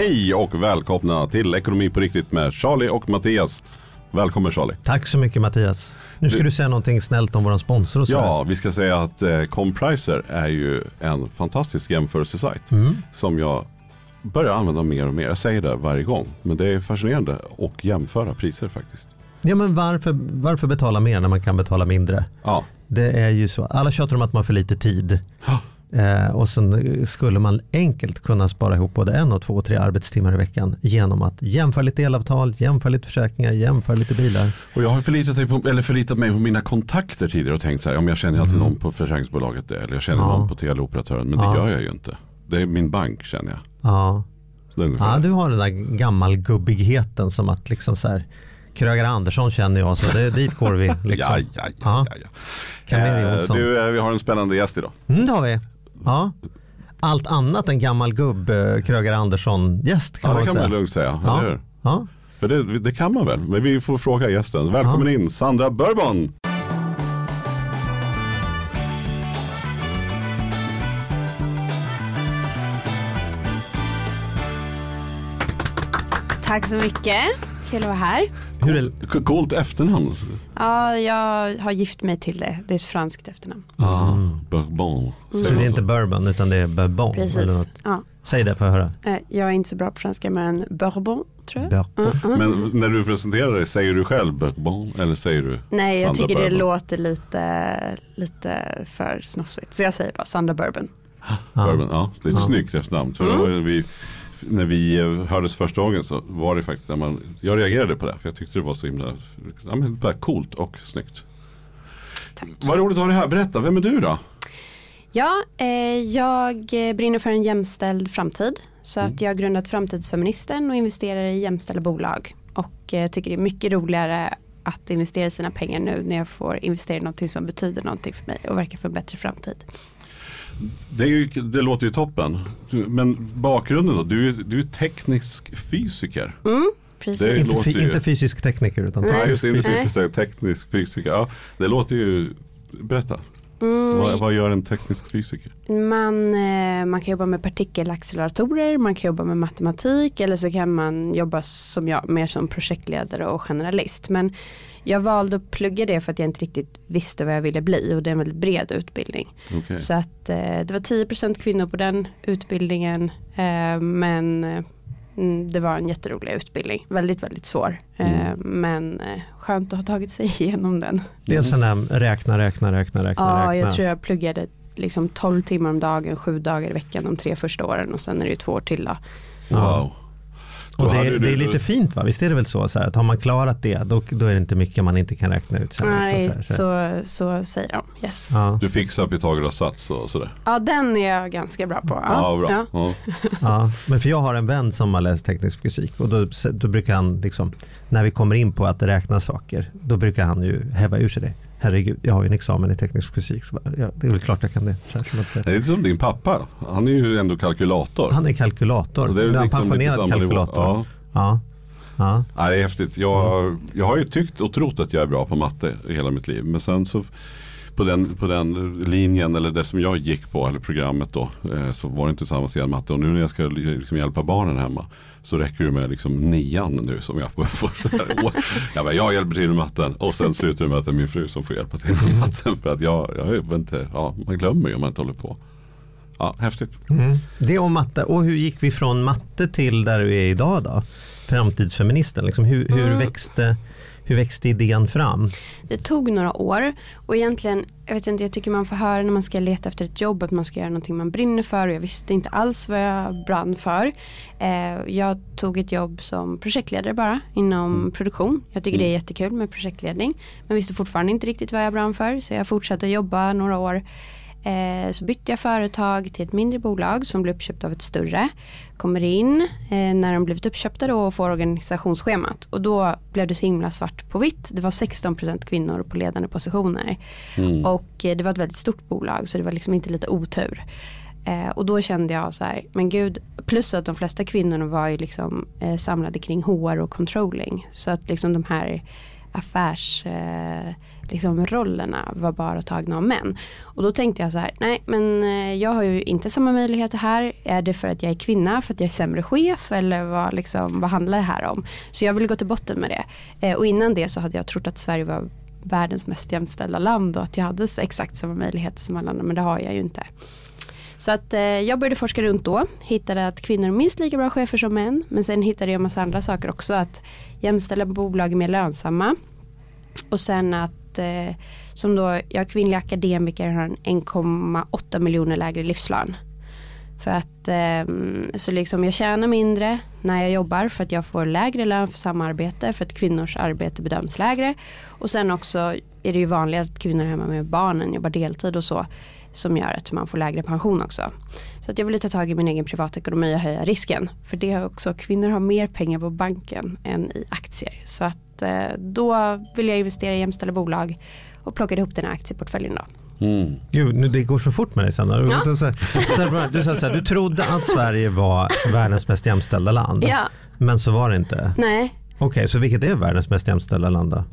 Hej och välkomna till Ekonomi på riktigt med Charlie och Mattias. Välkommen Charlie. Tack så mycket Mattias. Nu ska du, Du- säga någonting snällt om våran sponsor och så. Ja, vi ska säga att eh, Compricer är ju en fantastisk jämförelsesajt Mm. som jag börjar använda mer och mer. Jag säger det varje gång, men det är fascinerande att jämföra priser faktiskt. ja men varför, varför betala mer när man kan betala mindre? Ja, Det är ju så. Alla tjatar om att man har för lite tid. Eh, och sen skulle man enkelt kunna spara ihop både en och två och tre arbetstimmar i veckan genom att jämföra lite elavtal, jämföra lite försäkringar, jämföra lite bilar. och jag har förlitat, mig på, eller förlitat mig på mina kontakter tidigare och tänkt så här, om jag känner alltid någon på försäkringsbolaget eller jag känner Mm. Ja. någon på teleoperatören, men Ja. det gör jag ju inte. Det är min bank känner jag. Ja. Ja, du har den där gammalgubbigheten som att liksom så här Kröger Andersson känner jag så det är dit går vi. Liksom. Ja, ja, ja. Ja. ja, Eh, du, eh, vi har en spännande gäst idag. Mm, det har vi. Ja. Allt annat än gammal gubb Kröger Andersson gäst kan Ja, man det kan säga. man lugnt säga, Ja. eller? Ja. För det, det kan man väl, men vi får fråga gästen. Välkommen in Sandra Bourbon. Tack så mycket. Kul att vara här. Hur är, Coolt efternamn. Ja, jag har gift mig till det. Det är ett franskt efternamn. Ah, Bourbon. Säger så det är inte bourbon utan det är bourbon? Eller Precis. något. Ja. Säg det för att höra. Eh, Jag är inte så bra på franska men bourbon tror jag. Bourbon. Mm, mm. Men när du presenterar dig, säger du själv Bourbon eller säger du Nej, jag Sandra tycker det Bourbon? låter lite, lite för snofsigt. Så jag säger bara Sandra Bourbon. Bourbon? Ja, det är ett Ja. snyggt efternamn. För det vi, när vi eh, hördes första gången så var det faktiskt när man, jag reagerade på det för jag tyckte det var så himla, ja men bara coolt och snyggt. Tack. Vad roligt att ha dig här, berätta, vem är du då? Ja, eh, jag eh, brinner för en jämställd framtid. Så att jag har grundat Framtidsfeministen och investerar i jämställda bolag. Och eh, tycker det är mycket roligare att investera sina pengar nu när jag får investera i någonting som betyder någonting för mig och verkar för en bättre framtid. Det, är ju, det låter ju toppen. Men bakgrunden då? Du, är- du är teknisk fysiker. Precis. Det Inte, ju- inte fysisk tekniker utan just teknisk du fysiker. är teknisk fysiker. Ja, det låter ju, berätta. Mm, Vad, vad gör en teknisk fysiker? Man, eh, man kan jobba med partikelacceleratorer, man kan jobba med matematik eller så kan man jobba som jag, mer som projektledare och generalist. Men jag valde att plugga det för att jag inte riktigt visste vad jag ville bli och det är en väldigt bred utbildning. Okej. Så att eh, det var 10% kvinnor på den utbildningen eh, men mm, det var en jätterolig utbildning, väldigt väldigt svår. Eh, men eh, skönt att ha tagit sig igenom den. Dels en där räkna, räkna, räkna, räkna. Ja, räkna. jag tror jag pluggade liksom 12 timmar om dagen, sju dagar i veckan de tre första åren och sen är det ju två år till då. Wow. Då Och det, hade är- du- det är lite fint va? Visst är det väl så, så här, att har man klarat det då, då är det inte mycket man inte kan räkna ut sen. Nej, så, här, så. så, så säger de. Yes. Ja, Du fixar Pythagoras sats och sådär. Ja, den är jag ganska bra på. Ja, bra. Ja. Ja. ja. Men för jag har en vän som har läst teknisk fysik och då, då brukar han liksom, när vi kommer in på att räkna saker, då brukar han ju häva ur sig det. Herregud, jag har ju en examen i teknisk fysik. Så bara, ja, det är väl klart jag kan det. Så att, Det är lite som din pappa. Han är ju ändå kalkylator. han är kalkylator. Och det är han liksom lite pensionerad kalkylator. Ja. Ja. Ja. Ja, det är häftigt. Jag, jag har ju tyckt och trott att jag är bra på matte hela mitt liv. Men sen så på den, på den linjen eller det som jag gick på, eller programmet då, eh, så var det inte samma sedan matte. Och nu när jag ska liksom hjälpa barnen hemma så räcker det med liksom nian nu som jag får så här år. Jag, bara, jag hjälper till med matten och sen slutar det med att det är min fru som får hjälpa till med matten. För att jag, jag vet inte, ja, man glömmer ju om man inte håller på. Ja, häftigt. Mm. Det om matte. Och hur gick vi från matte till där du är idag då? framtidsfeministen? Liksom hur, hur, Mm. växte, hur växte idén fram? Det tog några år och egentligen, jag vet inte, jag tycker man får höra när man ska leta efter ett jobb att man ska göra någonting man brinner för och jag visste inte alls vad jag brann för. Eh, jag tog ett jobb som projektledare bara inom produktion. Jag tycker det är jättekul med projektledning men visste fortfarande inte riktigt vad jag brann för så jag fortsatte jobba några år. Eh, så bytte jag företag till ett mindre bolag som blev uppköpt av ett större. Kommer in eh, när de blivit uppköpta då och får organisationsschemat. Och då blev det så himla svart på vitt. Det var 16% kvinnor på ledande positioner. Och eh, det var ett väldigt stort bolag så det var liksom inte lite otur. Eh, och då kände jag så här, men gud, plus att de flesta kvinnorna var ju liksom eh, samlade kring HR och controlling. Så att liksom de här affärs eh, liksom rollerna var bara tagna av män. Och då tänkte jag så här, nej men eh, jag har ju inte samma möjligheter här. Är det för att jag är kvinna, för att jag är sämre chef eller vad, liksom, vad handlar det här om? Så jag ville gå till botten med det. Eh, och innan det så hade jag trott att Sverige var världens mest jämställda land och att jag hade exakt samma möjligheter som alla andra men det har jag ju inte. Så att eh, jag började forska runt då, hittade att kvinnor är minst lika bra chefer som män men sen hittade jag en massa andra saker också att jämställda bolag är mer lönsamma och sen att eh, som då jag kvinnliga akademiker har en 1,8 miljoner lägre livslön. För att eh, så liksom jag tjänar mindre när jag jobbar för att jag får lägre lön för samma arbete för att kvinnors arbete bedöms lägre. Och sen också är det ju vanligare att kvinnor är hemma med barnen jobbar deltid och så som gör att man får lägre pension också. Så att jag ville ta tag i min egen privatekonomi och höja risken. För det har också, kvinnor har mer pengar på banken än i aktier. Så att eh, då ville jag investera i jämställda bolag och plockade ihop den här aktieportföljen då. Mm. Gud, nu, det går så fort med dig Sandra. Du, Ja. du, sa- du, här, du trodde att Sverige var världens mest jämställda land. Ja, Men så var det inte. nej, Okej, så vilket är världens mest jämställda land då?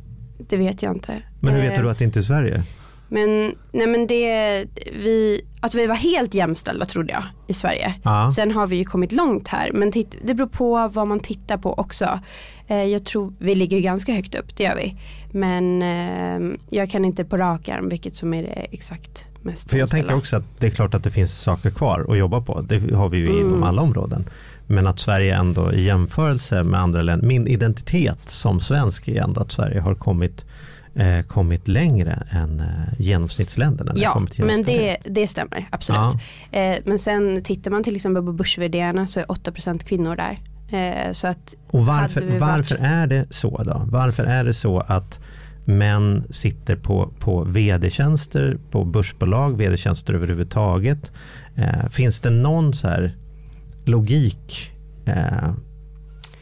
det vet jag inte. Men hur vet Eh, du att det inte är Sverige? Men, nej men det, vi, att vi var helt jämställda trodde jag i Sverige. Ja. Sen har vi ju kommit långt här men titt, det beror på vad man tittar på också. Eh, jag tror vi ligger ganska högt upp, det gör vi. Men eh, jag kan inte på rak arm vilket som är det exakt mest För jag tänker också att det är klart att det finns saker kvar att jobba på. Det har vi ju inom Mm. alla områden. Men att Sverige ändå i jämförelse med andra länder, min identitet som svensk är ändå att Sverige har kommit, eh, kommit längre än eh, genomsnittsländerna. Ja, men det, det stämmer absolut. Eh, men sen tittar man till exempel på börsvärderarna så är 8% kvinnor där. Eh, så att Och varför, varit- varför är det så då? Varför är det så att män sitter på, på vd-tjänster, på börsbolag, vd-tjänster överhuvudtaget? Eh, finns det någon så här logik? Eh,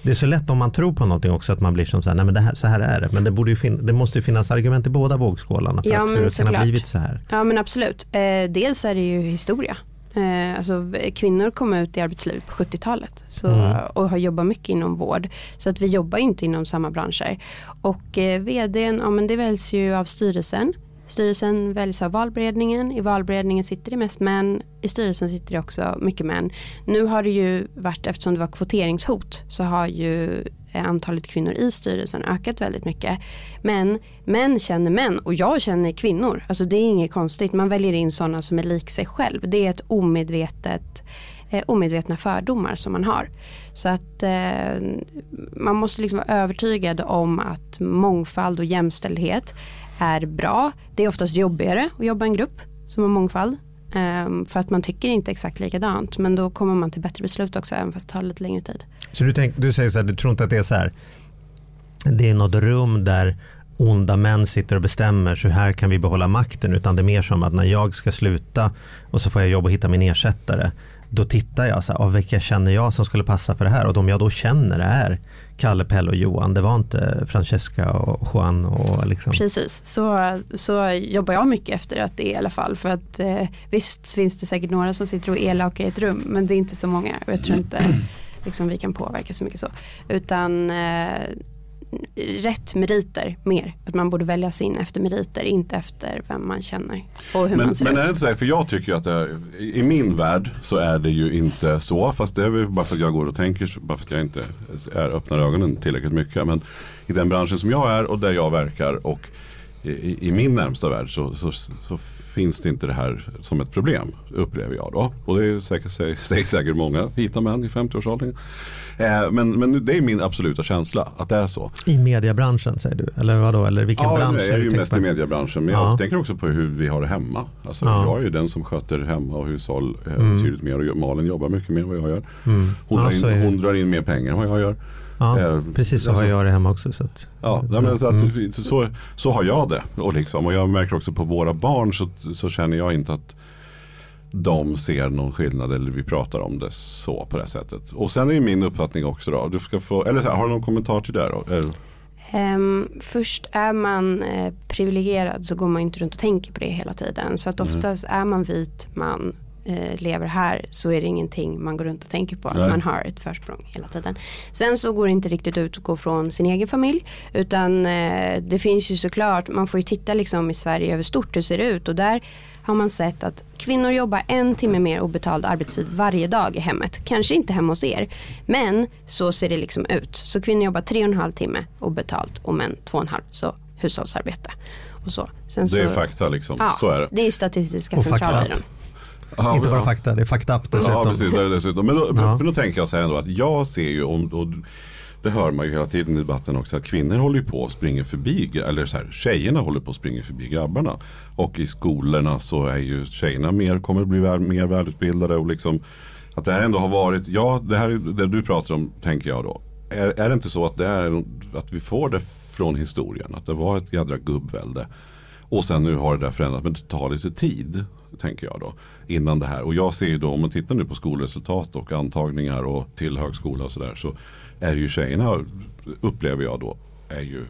det är så lätt om man tror på någonting också att man blir som så här, nej men det här, så här är det. Men det, borde det måste ju finnas argument i båda vågskålarna för Ja, att hur det kan ha blivit så här. Ja men absolut. Eh, dels är det ju historia. Eh, alltså, kvinnor kom ut i arbetslivet på 70-talet så, Mm. och har jobbat mycket inom vård. Så att vi jobbar inte inom samma branscher. Och eh, vdn, ja, men det väljs ju av styrelsen. Styrelsen väljs av valberedningen. I valberedningen sitter det mest män. I styrelsen sitter det också mycket män. Nu har det ju varit, eftersom det var kvoteringshot, så har ju eh, antalet kvinnor i styrelsen ökat väldigt mycket. Men män känner män och jag känner kvinnor. Alltså det är inget konstigt. Man väljer in sådana som är lik sig själv. Det är ett omedvetet eh, omedvetna fördomar som man har. Så att eh, man måste liksom vara övertygad om att mångfald och jämställdhet är bra. Det är oftast jobbigare att jobba i en grupp som har mångfald. Ehm, för att man tycker inte exakt likadant. Men då kommer man till bättre beslut också även fast det tar lite längre tid. Så du, tänk, du säger så här, du tror inte att det är så här, det är något rum där onda män sitter och bestämmer så här kan vi behålla makten utan det är mer som att när jag ska sluta och så får jag jobb och hitta min ersättare då tittar jag så här, av vilka känner jag som skulle passa för det här och de jag då känner är Kalle, Pelle och Johan. Det var inte Francesca och Juan och liksom. Precis, så, så jobbar jag mycket efter att det är i alla fall. För att eh, visst finns det säkert några som sitter och är elaka i ett rum men det är inte så många. Och jag tror inte liksom, vi kan påverka så mycket så. Utan eh, rätt meriter mer. Att man borde väljas in efter meriter, inte efter vem man känner och hur Men, man ser men är det ut. inte så här, för jag tycker ju att det, i min värld så är det ju inte så. Fast det är väl bara för att jag går och tänker, bara för att jag inte är, öppnar ögonen tillräckligt mycket. Men i den branschen som jag är och där jag verkar och i, i min närmsta värld så, så, så finns det inte det här som ett problem upplever jag då. Och det är säkert, säger säkert många vita män i 50-årsåldern. Eh, men, men det är min absoluta känsla att det är så. I mediebranschen säger du? Eller vadå? Eller vilken ja, bransch? jag är ju mest tänker i på? mediebranschen. Men Ja. jag tänker också på hur vi har det hemma. Alltså, Ja. Jag är ju den som sköter hemma och hushåll eh, Mm. betydligt mer. Och Malin jobbar mycket mer än vad jag gör. Mm. Hon, Ja, drar in, hon drar in mer pengar än vad jag gör. Ja, Eh, precis så alltså- har jag det hemma också. Så att, Ja, nej, men så, att, Mm. så, så, har jag det. Och, liksom, och jag märker också på våra barn så, så känner jag inte att de ser någon skillnad eller vi pratar om det så på det sättet. Och sen är min uppfattning också då, du ska få, eller så här, har du någon kommentar till det då? Ehm, först är man eh, privilegierad så går man inte runt och tänker på det hela tiden. Så att Mm. oftast är man vit man eh, lever här så är det ingenting man går runt och tänker på. Nej. Man har ett försprång hela tiden. Sen så går det inte riktigt ut att gå från sin egen familj. Utan eh, det finns ju såklart, man får ju titta liksom i Sverige över stort hur ser det ut. Och där har man sett att kvinnor jobbar en timme mer obetald arbetstid varje dag i hemmet. Kanske inte hemma hos er. Men så ser det liksom ut. Så kvinnor jobbar tre och en halv timme obetalt och män två och en halv. Så hushållsarbete. Och så. Sen det är så, fakta liksom, Ja, så är det. det är Statistiska centralbyrån. Ja, inte bara ja. fakta, det är fakta up dessutom. Ja, precis. Det är dessutom. Men då, Ja. då tänker jag så här ändå att jag ser ju om, och det hör man ju hela tiden i debatten också, att kvinnor håller på och springer förbi, eller så här, tjejerna håller på och springer förbi grabbarna. Och i skolorna så är ju tjejerna mer, kommer att bli väl, mer välutbildade och liksom att det här ändå har varit, ja det här det du pratar om tänker jag då. Är, är det inte så att det är att vi får det från historien, att det var ett jädra gubbvälde. Och sen nu har det där förändrats, men det tar lite tid, tänker jag då, innan det här. Och jag ser ju då, om man tittar nu på skolresultat och antagningar och till högskola och sådär, så är ju tjejerna, upplever jag då, är ju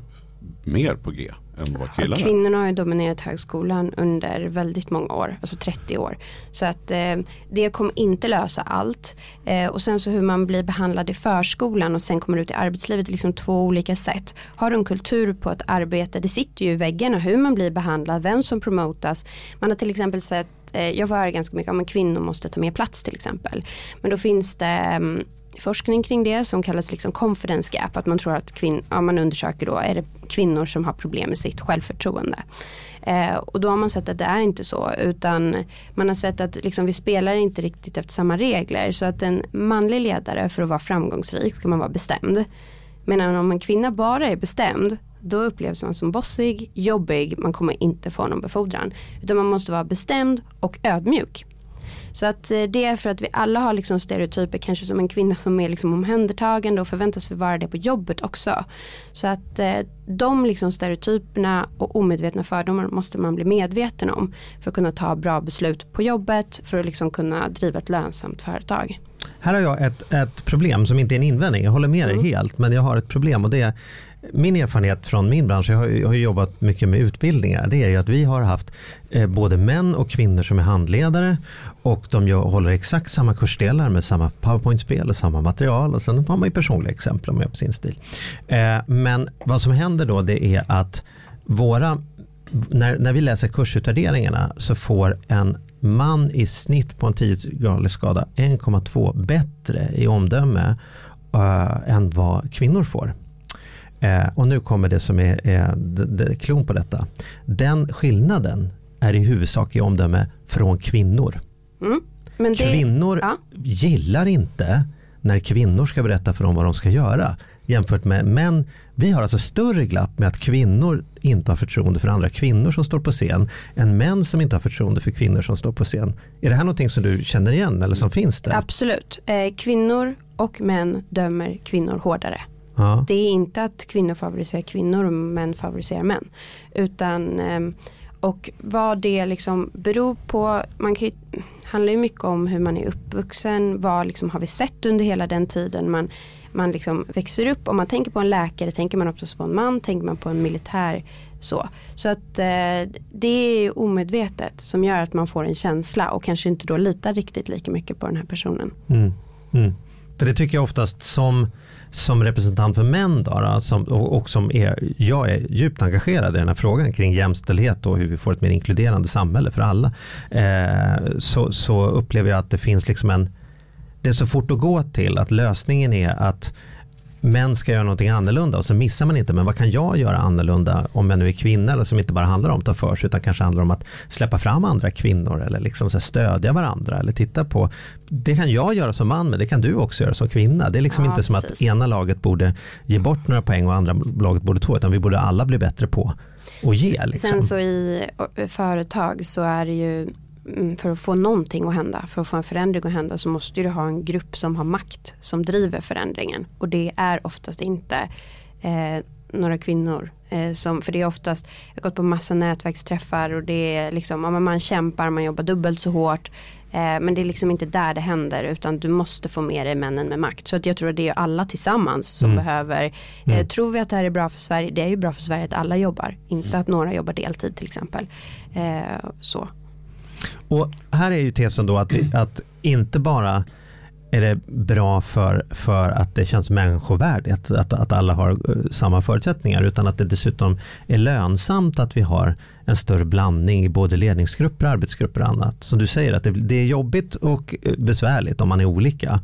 mer på G än vad killarna. Kvinnorna har ju dominerat högskolan under väldigt många år, alltså 30 år. Så att eh, det kommer inte lösa allt. Eh, och sen så hur man blir behandlad i förskolan och sen kommer ut i arbetslivet, liksom två olika sätt. Har du en kultur på ett arbete, det sitter ju i väggarna hur man blir behandlad, vem som promotas. Man har till exempel sett, eh, jag får höra ganska mycket om att kvinnor måste ta mer plats till exempel. Men då finns det mm, forskning kring det som kallas liksom confidence gap. Att man tror att kvin- ja, man undersöker då, är det kvinnor som har problem med sitt självförtroende. Eh, och då har man sett att det är inte så utan man har sett att liksom, vi spelar inte riktigt efter samma regler. Så att en manlig ledare för att vara framgångsrik ska man vara bestämd. Medan om en kvinna bara är bestämd då upplevs man som bossig, jobbig, man kommer inte få någon befordran. Utan man måste vara bestämd och ödmjuk. Så att eh, det är för att vi alla har liksom stereotyper, kanske som en kvinna som är liksom omhändertagande och förväntas vara det på jobbet också. Så att eh, de liksom stereotyperna och omedvetna fördomar måste man bli medveten om för att kunna ta bra beslut på jobbet, för att liksom kunna driva ett lönsamt företag. Här har jag ett, ett problem som inte är en invändning, jag håller med dig Mm. helt, men jag har ett problem och det är min erfarenhet från min bransch, jag har, jag har ju jobbat mycket med utbildningar, det är ju att vi har haft eh, både män och kvinnor som är handledare och de gör, håller exakt samma kursdelar med samma powerpointspel och samma material och sen har man ju personliga exempel om jag på sin stil. Eh, men vad som händer då det är att våra när, när vi läser kursutvärderingarna så får en man i snitt på en 10-gradig skada 1,2 bättre i omdöme uh, än vad kvinnor får. Eh, och nu kommer det som är, är det, klon på detta. Den skillnaden är i huvudsak i omdöme från kvinnor. Mm. Det, Kvinnor ja. gillar inte när kvinnor ska berätta för dem vad de ska göra. Jämfört med män. Vi har alltså större glapp med att kvinnor inte har förtroende för andra kvinnor som står på scen. Än män som inte har förtroende för kvinnor som står på scen. Är det här någonting som du känner igen eller som finns där? Absolut. Eh, kvinnor och män dömer kvinnor hårdare. Ja. Det är inte att kvinnor favoriserar kvinnor och män favoriserar män. Utan, ehm, och vad det liksom beror på, man kan ju, handlar ju mycket om hur man är uppvuxen, vad liksom har vi sett under hela den tiden man, man liksom växer upp. Om man tänker på en läkare tänker man också på en man, tänker man på en militär så. Så att eh, det är omedvetet som gör att man får en känsla och kanske inte då litar riktigt lika mycket på den här personen. Mm. Mm. För det tycker jag oftast som, som representant för män då, då, som, och, och som är, jag är djupt engagerad i den här frågan kring jämställdhet och hur vi får ett mer inkluderande samhälle för alla. Eh, så, så upplever jag att det finns liksom en, det är så fort att gå till att lösningen är att män ska göra någonting annorlunda och så missar man inte, men vad kan jag göra annorlunda om jag nu är kvinna, eller som inte bara handlar om att ta för sig, utan kanske handlar om att släppa fram andra kvinnor eller liksom så stödja varandra eller titta på, det kan jag göra som man, men det kan du också göra som kvinna. Det är liksom Ja, inte som precis. att ena laget borde ge bort några poäng och andra laget borde två, utan vi borde alla bli bättre på att ge. Liksom. Sen så i företag så är det ju för att få någonting att hända, för att få en förändring att hända så måste du ha en grupp som har makt som driver förändringen. Och det är oftast inte eh, några kvinnor. Eh, som, för det är oftast, jag har gått på massa nätverksträffar och det är liksom, ja, man kämpar, man jobbar dubbelt så hårt. Eh, men det är liksom inte där det händer utan du måste få med dig männen med makt. Så att jag tror att det är alla tillsammans som Mm. behöver, eh, Mm. tror vi att det här är bra för Sverige, det är ju bra för Sverige att alla jobbar. Inte att några jobbar deltid till exempel. Eh, så. Och här är ju tesen då att, att inte bara är det bra för, för att det känns människovärdigt, att, att alla har eh, samma förutsättningar, utan att det dessutom är lönsamt att vi har en större blandning i både ledningsgrupper, arbetsgrupper och annat. Som du säger, att det, det är jobbigt och eh, besvärligt om man är olika.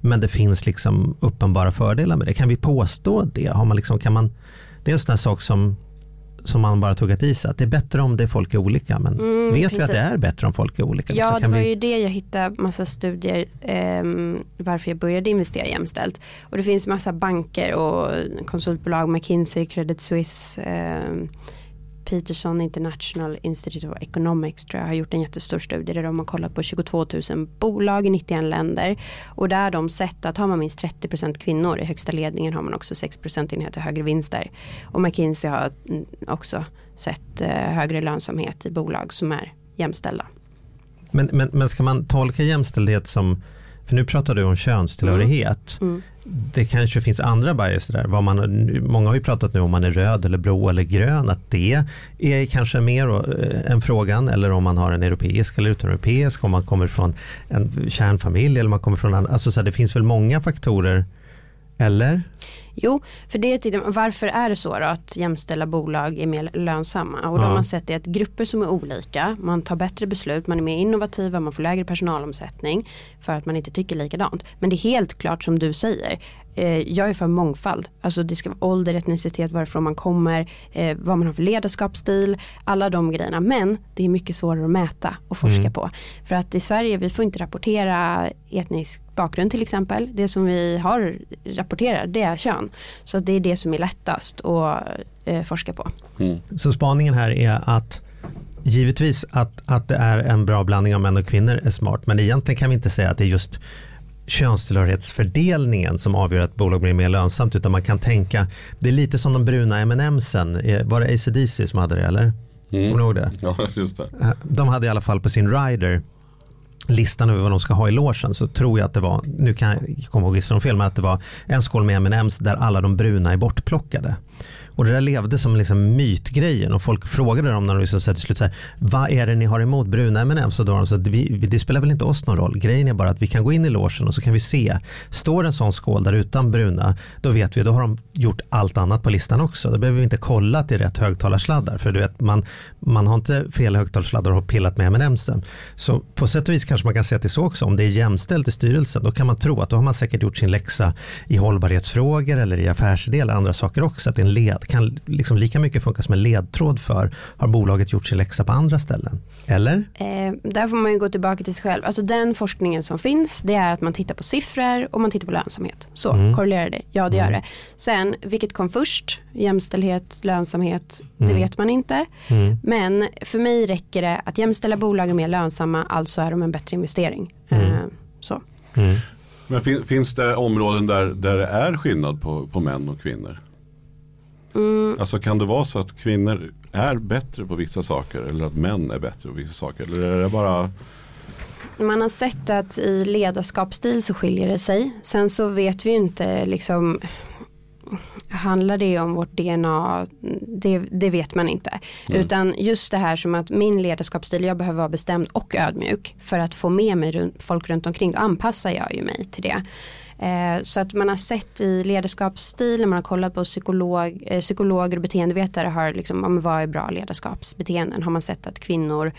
Men det finns liksom uppenbara fördelar med det. Kan vi påstå det? Har man liksom, kan man, det är en sån här sak som som man bara tuggat i sig, att det är bättre om det folk är olika, men Mm, vet vi att det precis. är bättre om folk är olika? Ja, Så det var vi- ju det jag hittade massa studier ehm, varför jag började investera jämställt. Och det finns massa banker och konsultbolag, McKinsey, Credit Suisse, ehm, Peterson International Institute of Economics tror jag har gjort en jättestor studie där de har kollat på 22 000 bolag i 91 länder. Och där har de sett att har man minst 30% kvinnor i högsta ledningen har man också 6 procentenheter högre vinster. Och McKinsey har mm, också sett eh, högre lönsamhet i bolag som är jämställda. Men, men, men ska man tolka jämställdhet som, för nu pratar du om könstillhörighet. Mm. Det kanske finns andra bias där. Vad man, många har ju pratat nu om man är röd eller blå eller grön. Att det är kanske mer eh, en frågan. Eller om man har en europeisk eller utomeuropeisk. Om man kommer från en kärnfamilj eller man kommer från en, alltså så här, Det finns väl många faktorer. Eller? Jo, för det är till, varför är det så då att jämställda bolag är mer lönsamma? Och då har man sett det att grupper som är olika, man tar bättre beslut, man är mer innovativa, man får lägre personalomsättning för att man inte tycker likadant. Men det är helt klart som du säger, jag är för mångfald. Alltså det ska vara ålder, etnicitet, varifrån man kommer, eh, vad man har för ledarskapsstil, alla de grejerna. Men det är mycket svårare att mäta och forska Mm. på. För att i Sverige, vi får inte rapportera etnisk bakgrund till exempel. Det som vi har rapporterat, det är kön. Så det är det som är lättast att eh, forska på. Mm. Så spaningen här är att givetvis att, att det är en bra blandning av män och kvinnor är smart. Men egentligen kan vi inte säga att det är just könstillhörighetsfördelningen som avgör att bolag blir mer lönsamt. Utan man kan tänka, det är lite som de bruna M&M'sen. Eh, Var det AC/DC som hade det eller? Mm. Kommer du ihåg det? Ja, just det. Eh, De hade i alla fall på sin rider listan över vad de ska ha i logen så tror jag att det var, nu kan jag komma ihåg gissa dem fel, men att det var en skål med M&M's där alla de bruna är bortplockade. Och det där levde som liksom mytgrejen och folk frågade dem när de liksom sa till slut så här, vad är det ni har emot bruna M&M's? Och då de så att vi, det spelar väl inte oss någon roll. Grejen är bara att vi kan gå in i logen och så kan vi se, står en sån skål där utan bruna, då vet vi, då har de gjort allt annat på listan också. Då behöver vi inte kolla att det är rätt högtalarsladdar, för du vet, man, man har inte fel högtalarsladdar och har pillat med M&M's. Så på sätt och vis kanske man kan säga att det är så också, om det är jämställt i styrelsen, då kan man tro att då har man säkert gjort sin läxa i hållbarhetsfrågor eller i affärsidé eller andra saker också. Att det är en led, kan liksom lika mycket funka som en ledtråd för, har bolaget gjort sin läxa på andra ställen? Eller? Eh, där får man ju gå tillbaka till sig själv. Alltså den forskningen som finns det är att man tittar på siffror och man tittar på lönsamhet. Så Mm. korrelerar det? Ja det gör det. Sen vilket kom först? Jämställdhet, lönsamhet, det Mm. vet man inte. Mm. Men för mig räcker det att jämställa bolag är mer lönsamma, alltså är de en bättre investering. Mm. Eh, så. Mm. Men fin, finns det områden där, där det är skillnad på, på män och kvinnor? Mm, Alltså kan det vara så att kvinnor är bättre på vissa saker eller att män är bättre på vissa saker? Eller är det bara Man har sett att i ledarskapsstil så skiljer det sig. Sen så vet vi ju inte liksom Handlar det om vårt DNA? Det, det vet man inte. Utan just det här som att min ledarskapsstil, jag behöver vara bestämd och ödmjuk för att få med mig folk runt omkring. Då anpassar jag ju mig till det. Eh, så att man har sett i ledarskapsstil, när man har kollat på psykolog, eh, psykologer och beteendevetare har liksom, ja, vad är bra ledarskapsbeteenden? Har man sett att kvinnor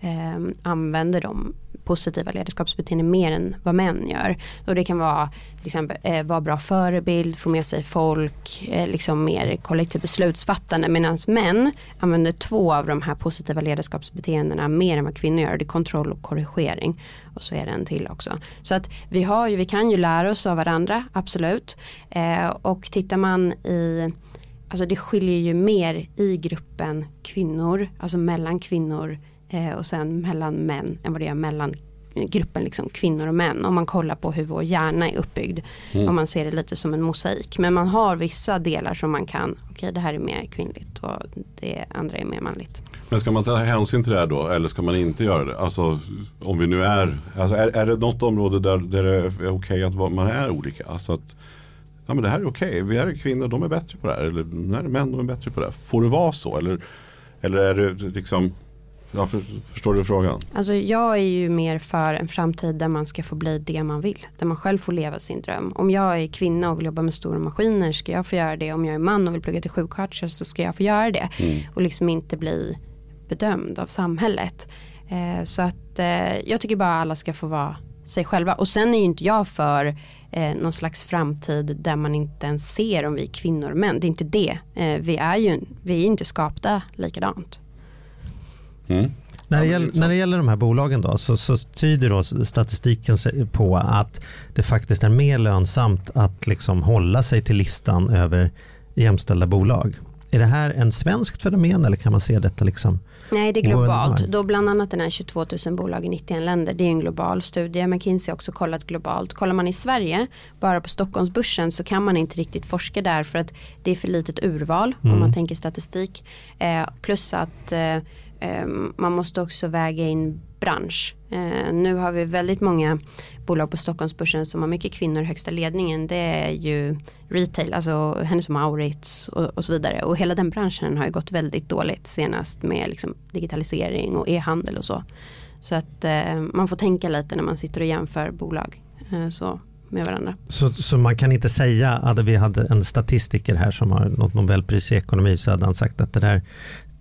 eh, använder dem? Positiva ledarskapsbeteenden mer än vad män gör. Och det kan vara till exempel eh, vara bra förebild, få med sig folk, eh, liksom mer kollektivt beslutsfattande. Medan män använder två av de här positiva ledarskapsbeteendena mer än vad kvinnor gör. Det är kontroll och korrigering. Och så är det en till också. Så att vi, har ju, vi kan ju lära oss av varandra, absolut. Eh, och tittar man i Alltså det skiljer ju mer i gruppen kvinnor, alltså mellan kvinnor eh, och sen mellan män än vad det är mellan gruppen liksom kvinnor och män. Om man kollar på hur vår hjärna är uppbyggd. Mm. Om man ser det lite som en mosaik. Men man har vissa delar som man kan, okej okay, det här är mer kvinnligt och det andra är mer manligt. Men ska man ta hänsyn till det här då eller ska man inte göra det? Alltså om vi nu är, alltså är, är det något område där, där det är okej okay att man är olika? Alltså att ja men det här är okej, okay. vi är kvinnor, de är bättre på det här. Eller här är män, de är bättre på det här. Får det vara så? Eller, eller är det liksom Ja, för, förstår du frågan? Alltså jag är ju mer för en framtid där man ska få bli det man vill. Där man själv får leva sin dröm. Om jag är kvinna och vill jobba med stora maskiner ska jag få göra det. Om jag är man och vill plugga till sjuksköterska så ska jag få göra det. Mm. Och liksom inte bli bedömd av samhället. Eh, så att eh, jag tycker bara alla ska få vara sig själva. Och sen är ju inte jag för eh, någon slags framtid där man inte ens ser om vi är kvinnor och män. Det är inte det. Eh, vi är ju vi är inte skapta likadant. Mm. När, det gäller, när det gäller de här bolagen då så, så tyder då statistiken på att det faktiskt är mer lönsamt att liksom hålla sig till listan över jämställda bolag. Är det här en svenskt fenomen eller kan man se detta liksom Nej det är globalt. Då bland annat den här 22 000 bolag i 91 länder. Det är en global studie. McKinsey har också kollat globalt. Kollar man i Sverige, bara på Stockholmsbörsen så kan man inte riktigt forska där för att det är för litet urval mm. om man tänker statistik. Eh, plus att eh, Eh, man måste också väga in bransch. Eh, nu har vi väldigt många bolag på Stockholmsbörsen som har mycket kvinnor i högsta ledningen. Det är ju retail, alltså Hennes Mauritz och, och, så vidare. Och hela den branschen har ju gått väldigt dåligt senast med liksom digitalisering och e-handel och så. Så att eh, man får tänka lite när man sitter och jämför bolag. Så med varandra. Så, så man kan inte säga att vi hade en statistiker här som har något Nobelpris i ekonomi så hade han sagt att det där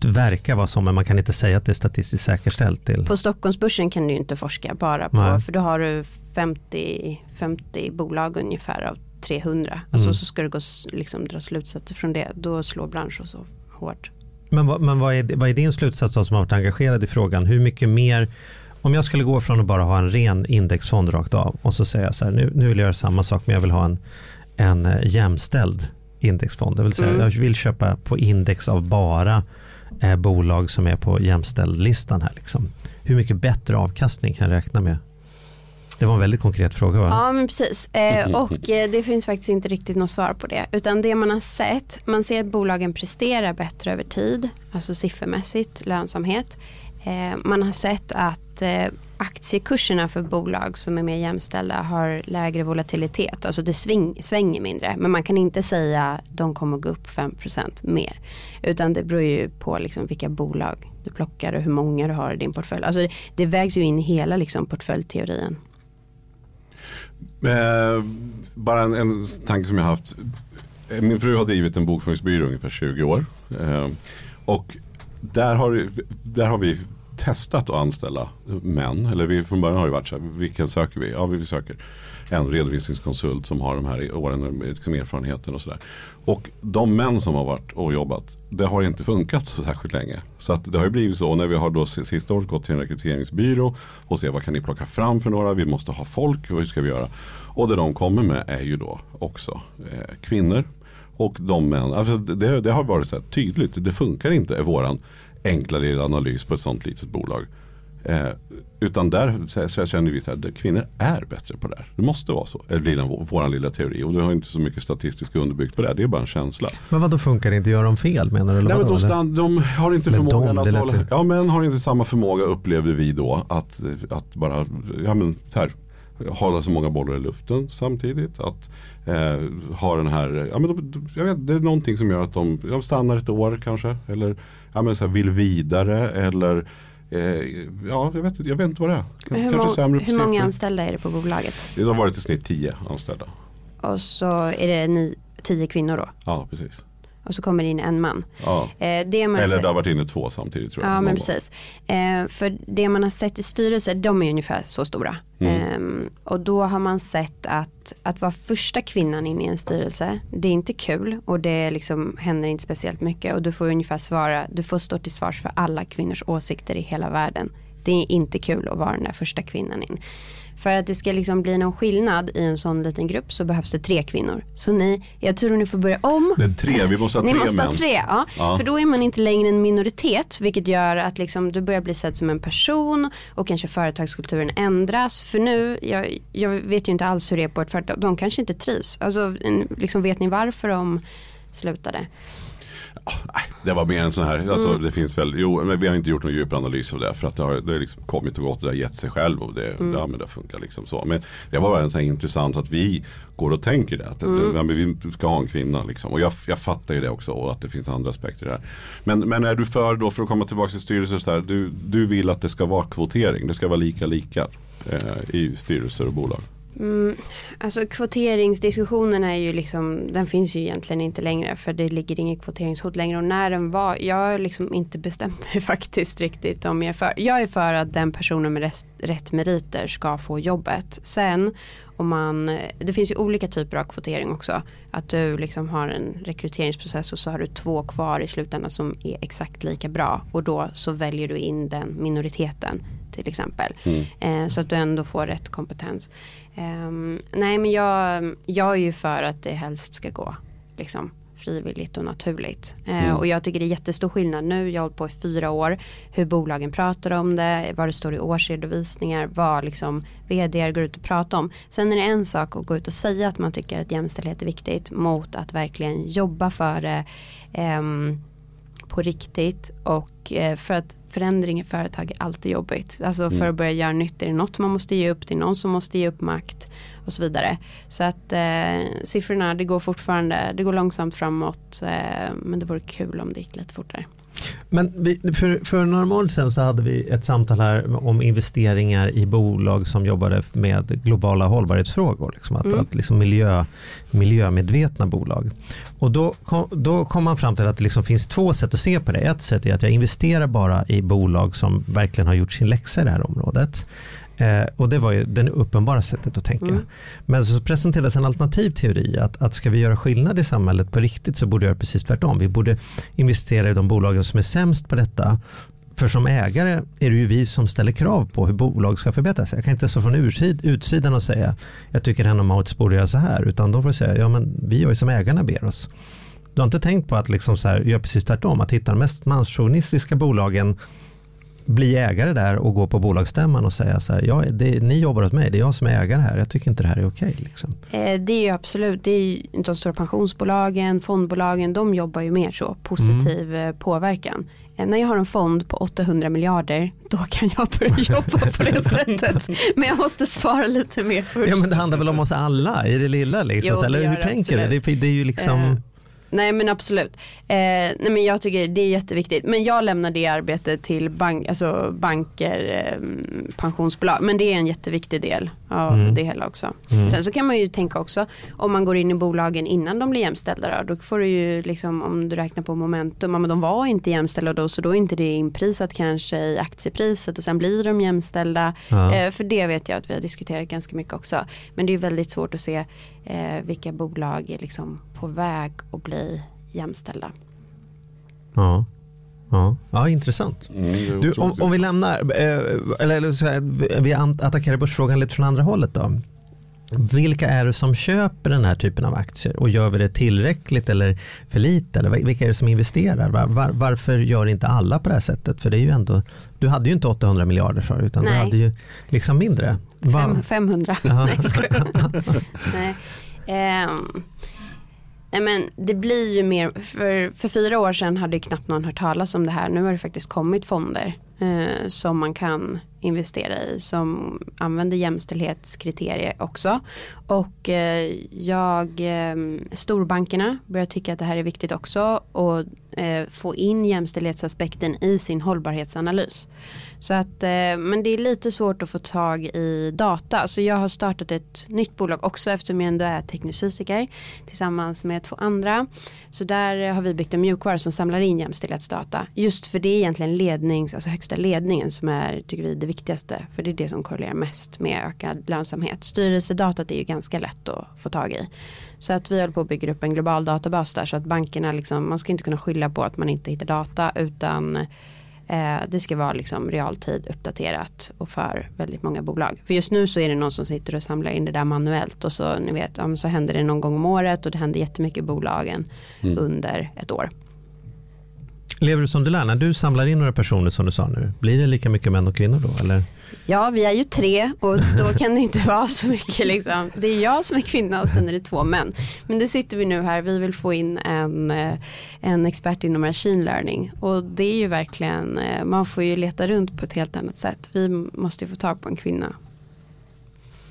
verkar vara så, men man kan inte säga att det är statistiskt säkerställt. Till. På Stockholmsbörsen kan du inte forska bara på, Nej. för då har du 50, 50 bolag ungefär av 300. Alltså mm. så ska du gå, liksom, dra slutsatser från det. Då slår branschen så hårt. Men, vad, men vad, är, vad är din slutsats då som har varit engagerad i frågan? Hur mycket mer om jag skulle gå från att bara ha en ren indexfond rakt av och så säga så här, nu, nu vill jag göra samma sak men jag vill ha en, en eh, jämställd indexfond. Det vill säga mm. jag vill köpa på index av bara eh, bolag som är på jämställdlistan här. Liksom. Hur mycket bättre avkastning kan jag räkna med? Det var en väldigt konkret fråga va? Ja men precis. Eh, och eh, det finns faktiskt inte riktigt något svar på det. Utan det man har sett, man ser att bolagen presterar bättre över tid. Alltså siffermässigt, lönsamhet. Eh, man har sett att eh, aktiekurserna för bolag som är mer jämställda har lägre volatilitet. Alltså det sving, svänger mindre. Men man kan inte säga de kommer gå upp 5% mer. Utan det beror ju på liksom vilka bolag du plockar och hur många du har i din portfölj. Alltså det, det vägs ju in i hela liksom portföljteorin. Eh, bara en, en tanke som jag haft. Eh, min fru har drivit en bokföringsbyrå ungefär 20 år. Eh, och där har, där har vi testat att anställa män. Eller vi, från början har det varit så här, vilken söker vi? Ja, vi söker en redovisningskonsult som har de här åren, liksom erfarenheten och sådär. Och de män som har varit och jobbat, det har inte funkat så särskilt länge. Så att det har ju blivit så när vi har då sista året gått till en rekryteringsbyrå och se vad kan ni plocka fram för några, vi måste ha folk, hur ska vi göra? Och det de kommer med är ju då också eh, kvinnor och de män. Alltså det, det har varit så tydligt, det funkar inte i våran enklare analys på ett sånt litet bolag. Eh, utan där så, så känner vi att kvinnor är bättre på det här. Det måste vara så. Eller vår lilla teori. Och du har inte så mycket statistiskt underbyggt på det. Det är bara en känsla. Men vad då funkar det inte? Gör de fel menar du? Eller Nej, men de, stand, de har inte förmågan att hålla. Ja men har inte samma förmåga upplevde vi då. Att, att bara ja, men, så här, hålla så många bollar i luften samtidigt. Att eh, ha den här, ja, men de, jag vet, det är någonting som gör att de, de stannar ett år kanske. Eller ja, men så här, vill vidare. Eller eh, ja, jag vet, jag vet inte vad det är. Kanske hur, må sämre hur många anställda är det på bolaget? Det har varit i snitt tio anställda. Och så är det ni, tio kvinnor då? Ja, precis. Och så kommer det in en man. Ja. Eh, det man Eller det har varit inne två samtidigt tror jag. Ja men precis. Eh, för det man har sett i styrelser, de är ungefär så stora. Mm. Eh, och då har man sett att, att vara första kvinnan in i en styrelse, det är inte kul och det liksom händer inte speciellt mycket. Och du får ungefär svara, du får stå till svars för alla kvinnors åsikter i hela världen. Det är inte kul att vara den där första kvinnan in. För att det ska liksom bli någon skillnad i en sån liten grupp så behövs det tre kvinnor. Så ni, jag tror ni får börja om. Det är tre, vi måste ha Ni tre måste män. ha tre, ja. Ja. För då är man inte längre en minoritet vilket gör att liksom, du börjar bli sedd som en person och kanske företagskulturen ändras. För nu, jag, jag vet ju inte alls hur det är på ett företag, de kanske inte trivs. Alltså, liksom, vet ni varför de slutade? Nej, Det var mer en sån här, alltså Mm. det finns väl, jo men vi har inte gjort någon djupare analys av det för att det har, det har liksom kommit och gått och det har gett sig själv och det, Mm. ja, men det funkar liksom så. Men det var bara en sån här intressant att vi går och tänker det, att Mm. det, vi ska ha en kvinna liksom. Och jag, jag fattar ju det också och att det finns andra aspekter där. Men, men är du för då, för att komma tillbaka till styrelser, så här, du, du vill att det ska vara kvotering, det ska vara lika lika eh, i styrelser och bolag. Mm, alltså kvoteringsdiskussionen är ju liksom, den finns ju egentligen inte längre för det ligger inget kvoteringshot längre och när den var, jag har liksom inte bestämt mig faktiskt riktigt om jag är för. Jag är för att den personen med rätt, rätt meriter ska få jobbet. Sen om man, det finns ju olika typer av kvotering också. Att du liksom har en rekryteringsprocess och så har du två kvar i slutändan som är exakt lika bra och då så väljer du in den minoriteten till exempel. Eh, så att du ändå får rätt kompetens. Ehm, nej men jag, jag är ju för att det helst ska gå liksom, frivilligt och naturligt. Eh, Och jag tycker det är jättestor skillnad nu, jag har hållit på i fyra år, hur bolagen pratar om det, vad det står i årsredovisningar, vad liksom vd går ut och pratar om. Sen är det en sak att gå ut och säga att man tycker att jämställdhet är viktigt mot att verkligen jobba för det. ehm, på riktigt och eh, för att förändring i företag är alltid jobbigt. Alltså för att börja göra nytt är det något man måste ge upp, det är någon som måste ge upp makt och så vidare. Så att eh, siffrorna, det går fortfarande, det går långsamt framåt eh, men det vore kul om det gick lite fortare. Men vi, för, för några månader sedan så hade vi ett samtal här om investeringar i bolag som jobbade med globala hållbarhetsfrågor. Liksom att, att liksom miljö, miljömedvetna bolag. Och då kom, då kom man fram till att det liksom finns två sätt att se på det. Ett sätt är att jag investerar bara i bolag som verkligen har gjort sin läxa i det här området. Eh, och det var ju det uppenbara sättet att tänka. Men så presenterades en alternativ teori att, att ska vi göra skillnad i samhället på riktigt så borde vi göra precis tvärtom. Vi borde investera i de bolagen som är sämst på detta. För som ägare är det ju vi som ställer krav på hur bolag ska förbättra sig. Jag kan inte stå från ursid, utsidan och säga jag tycker Hennes Mauritz borde göra så här. Utan de får säga ja men vi gör ju som ägarna ber oss. Du har inte tänkt på att liksom så här, göra precis tvärtom. Att hitta de mest manschauvinistiska bolagen bli ägare där och gå på bolagsstämman och säga så här, ja, det, ni jobbar åt mig, det är jag som är ägare här, jag tycker inte det här är okej. liksom. Eh, det är ju absolut, det är ju de stora pensionsbolagen, fondbolagen, de jobbar ju mer så, positiv eh, påverkan. Eh, när jag har en fond på 800 miljarder, då kan jag börja jobba på det sättet. Men jag måste spara lite mer först. Ja men det handlar väl om oss alla i det lilla liksom, Jo, det eller hur tänker du? Det, det är ju liksom, Nej men absolut. Eh, nej men jag tycker det är jätteviktigt. Men jag lämnar det arbetet till bank, alltså banker, eh, pensionsbolag. Men det är en jätteviktig del av Mm. det hela också. Sen så kan man ju tänka också om man går in i bolagen innan de blir jämställda. Då, då får du ju liksom om du räknar på momentum. Ja, men de var inte jämställda då så då är inte det inprisat kanske i aktiepriset och sen blir de jämställda. Ja. Eh, för det vet jag att vi har diskuterat ganska mycket också. Men det är väldigt svårt att se eh, vilka bolag är liksom på väg att bli jämställda. ja. Ja, ja intressant. Mm, Du, om, om vi lämnar, eh, eller, eller så här, vi- attackerar börsfrågan lite från andra hållet då. Vilka är det som köper den här typen av aktier och gör vi det tillräckligt eller för lite? Eller vilka är det som investerar? Var, var, varför gör inte alla på det här sättet? För det är ju ändå, du hade ju inte 800 miljarder för utan Nej. du hade ju liksom mindre. Fem, 500. Ja. Nej. Nej. Ehm, nej men det blir ju mer, för, för fyra år sedan hade ju knappt någon hört talas om det här. Nu har det faktiskt kommit fonder eh, som man kan investera i som använder jämställdhetskriterier också. Och eh, jag, eh, storbankerna börjar tycka att det här är viktigt också och eh, få in jämställdhetsaspekten i sin hållbarhetsanalys. Så att, eh, men det är lite svårt att få tag i data. Så jag har startat ett nytt bolag också eftersom jag ändå är teknisk fysiker tillsammans med två andra. Så där har vi byggt en mjukvara som samlar in jämställdhetsdata. Just för det är egentligen lednings, alltså högsta ledningen som är, tycker vi, det viktigaste. För det är det som korrelerar mest med ökad lönsamhet. Styrelsedatat är ju ganska lätt att få tag i. Så att vi håller på att bygga upp en global databas där så att bankerna liksom, man ska inte kunna skylla på att man inte hittar data utan eh, det ska vara liksom realtid uppdaterat och för väldigt många bolag. För just nu så är det någon som sitter och samlar in det där manuellt och så ni vet, ja, så händer det någon gång om året och det händer jättemycket i bolagen Mm. under ett år. Lever du som du lär? När du samlar in några personer som du sa nu, blir det lika mycket män och kvinnor då? Eller? Ja, vi är ju tre och då kan det inte vara så mycket liksom. Det är jag som är kvinna och sen är det två män. Men det sitter vi nu här, vi vill få in en, eh, en expert inom machine learning. Och det är ju verkligen, eh, man får ju leta runt på ett helt annat sätt. Vi måste ju få tag på en kvinna.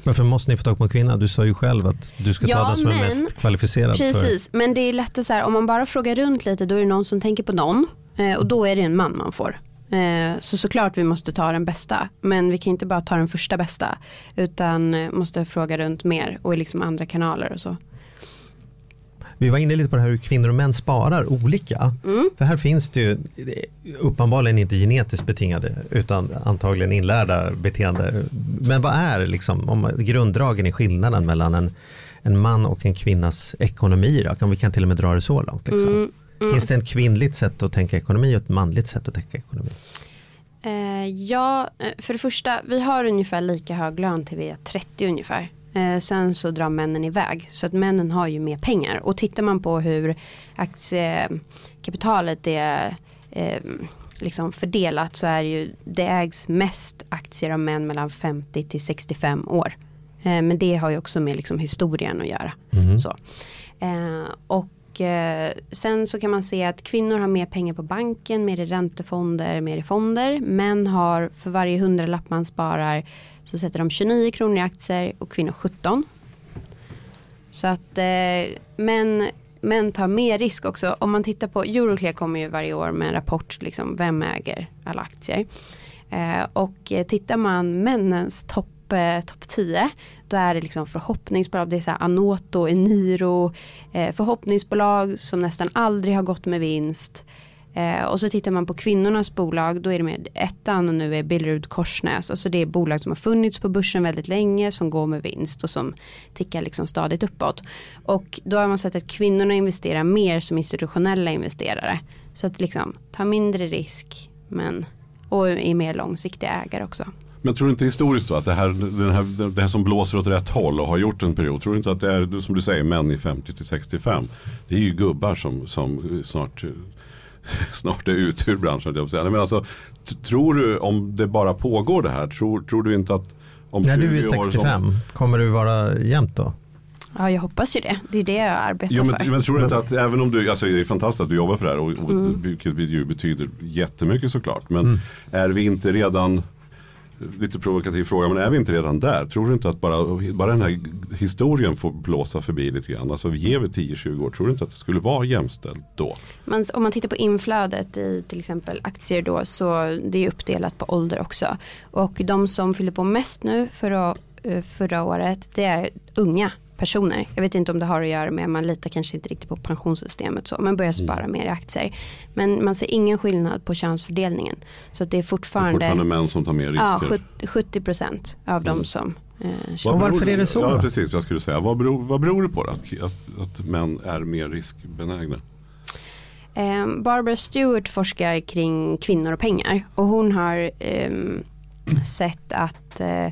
Varför måste ni få tag på en kvinna? Du sa ju själv att du ska ta Ja, den som är men- mest kvalificerad. För... Precis, men det är lätt så här, om man bara frågar runt lite då är det någon som tänker på någon. Eh, och då är det en man man får. Eh, så såklart vi måste ta den bästa. Men vi kan inte bara ta den första bästa. Utan eh, måste fråga runt mer och i liksom andra kanaler och så. Vi var inne lite på det här hur kvinnor och män sparar olika. Mm. För här finns det ju uppenbarligen inte genetiskt betingade utan antagligen inlärda beteende. Men vad är liksom om grunddragen i skillnaden mellan en, en man och en kvinnas ekonomi? Då? Om vi kan till och med dra det så långt. Liksom. Mm, mm. Finns det ett kvinnligt sätt att tänka ekonomi och ett manligt sätt att tänka ekonomi? Eh, ja, eh, för det första, vi har ungefär lika hög lön till vi är 30 ungefär. Eh, sen så drar männen iväg. Så att männen har ju mer pengar. Och tittar man på hur aktiekapitalet är eh, liksom fördelat så är det ju, det ägs mest aktier av män mellan 50 till 65 år. Eh, men det har ju också med liksom historien att göra. Mhm. Så. Eh, och eh, sen så kan man se att kvinnor har mer pengar på banken, mer i räntefonder, mer i fonder. Män har för varje hundralapp man sparar så sätter de 29 kronor i aktier och kvinnor 17. Så att eh, män, män tar mer risk också. Om man tittar på, Euroclear kommer ju varje år med en rapport, liksom, vem äger alla aktier. Eh, och tittar man männens topp eh, top 10 då är det liksom förhoppningsbolag, det är så här Anoto, Eniro, eh, förhoppningsbolag som nästan aldrig har gått med vinst. Eh, och så tittar man på kvinnornas bolag, då är det med ettan och nu är Billerud Korsnäs. Alltså det är bolag som har funnits på börsen väldigt länge, som går med vinst och som tickar liksom stadigt uppåt. Och då har man sett att kvinnorna investerar mer som institutionella investerare. Så att liksom ta mindre risk, men och är mer långsiktiga ägare också. Men tror du inte historiskt då att det här, den här, det här som blåser åt rätt håll och har gjort en period. Tror du inte att det är som du säger män i 50 till 65. Det är ju gubbar som, som snart, snart är ute ur branschen. jag. Men alltså, tror du om det bara pågår det här. Tror, tror du inte att om När 20 du är år som- 65, kommer du vara jämnt då? Ja, jag hoppas ju det. Det är det jag arbetar Jo, för. men, men tror du inte att även om du, alltså det är fantastiskt att du jobbar för det här och, och vilket ju betyder jättemycket såklart. Men är vi inte redan, lite provokativ fråga, men är vi inte redan där? Tror du inte att bara, bara den här historien får blåsa förbi lite grann? Alltså ger vi 10-20 år, tror du inte att det skulle vara jämställt då? Men om man tittar på inflödet i till exempel aktier då så det är uppdelat på ålder också. Och de som fyller på mest nu förra, eh, förra året det är unga personer. Jag vet inte om det har att göra med man litar kanske inte riktigt på pensionssystemet så men börjar spara mer i aktier. Men man ser ingen skillnad på könsfördelningen. Så att det är Det är fortfarande, fortfarande män som tar mer ja, risker. 70, 70 procent av de som eh. Och varför är det så Ja, precis vad jag skulle säga. Vad beror, vad beror det på då? Att, att, att män är mer riskbenägna? Eh, Barbara Stewart forskar kring kvinnor och pengar och hon har ehm, sett att eh,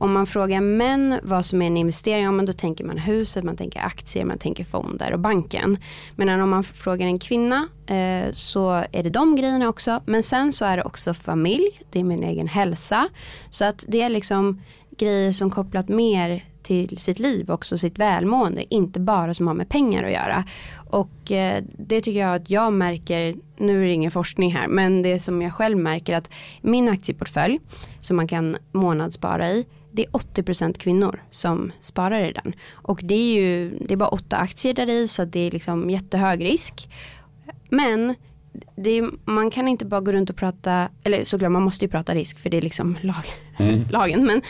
om man frågar män vad som är en investering, ja, men då tänker man huset, man tänker aktier, man tänker fonder och banken. Men om man frågar en kvinna eh, så är det de grejerna också. Men sen så är det också familj, det är min egen hälsa. Så att det är liksom grejer som kopplat mer till sitt liv också, sitt välmående, inte bara som har med pengar att göra. Och eh, det tycker jag att jag märker, nu är det ingen forskning här, men det som jag själv märker att min aktieportfölj som man kan månadsspara i, det är 80% kvinnor som sparar i den. Och det är ju, det är bara åtta aktier där i så det är liksom jättehög risk. Men är, man kan inte bara gå runt och prata, eller såklart man måste ju prata risk för det är liksom lag, lagen. Men,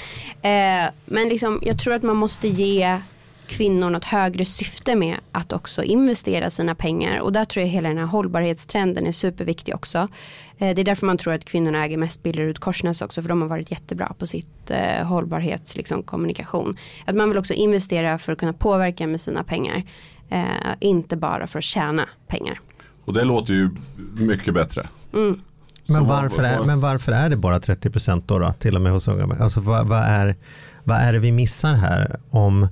eh, men liksom, jag tror att man måste ge kvinnor något högre syfte med att också investera sina pengar. Och där tror jag hela den här hållbarhetstrenden är superviktig också. Eh, det är därför man tror att kvinnorna äger mest bilder ut Korsnäs också. För de har varit jättebra på sitt eh, hållbarhetskommunikation. Liksom, att man vill också investera för att kunna påverka med sina pengar. Eh, inte bara för att tjäna pengar. Och det låter ju mycket bättre. Mm. Men varför, är, men varför är det bara 30% då, då till och med hos unga? Alltså vad, vad, är, vad är det vi missar här? Om,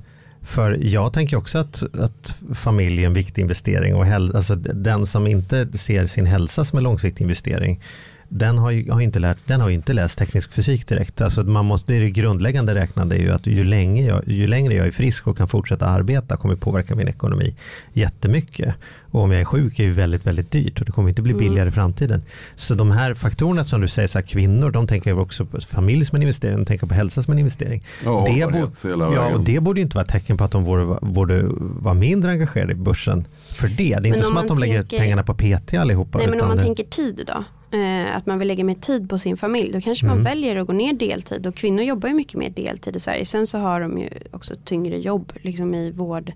för jag tänker också att, att familj är en viktig investering och häl, alltså den som inte ser sin hälsa som en långsiktig investering den har ju har inte, lärt, den har inte läst teknisk fysik direkt. Alltså man måste, det, är det grundläggande räknande är ju att ju, länge jag, ju längre jag är frisk och kan fortsätta arbeta kommer påverka min ekonomi jättemycket. Och om jag är sjuk är ju väldigt, väldigt dyrt och det kommer inte bli mm. billigare mm. i framtiden. Så de här faktorerna som du säger, så här, kvinnor, de tänker också på familj som en investering, de tänker på hälsa som en investering. Ja, det, borde, ja, och det borde inte vara ett tecken på att de borde, borde vara mindre engagerade i börsen för det. Det är men inte som att de tänker, lägger pengarna på PT allihopa. Nej, men om man det, tänker tid då? Eh, att man vill lägga mer tid på sin familj. Då kanske mm. man väljer att gå ner deltid och kvinnor jobbar ju mycket mer deltid i Sverige. Sen så har de ju också tyngre jobb liksom i vård,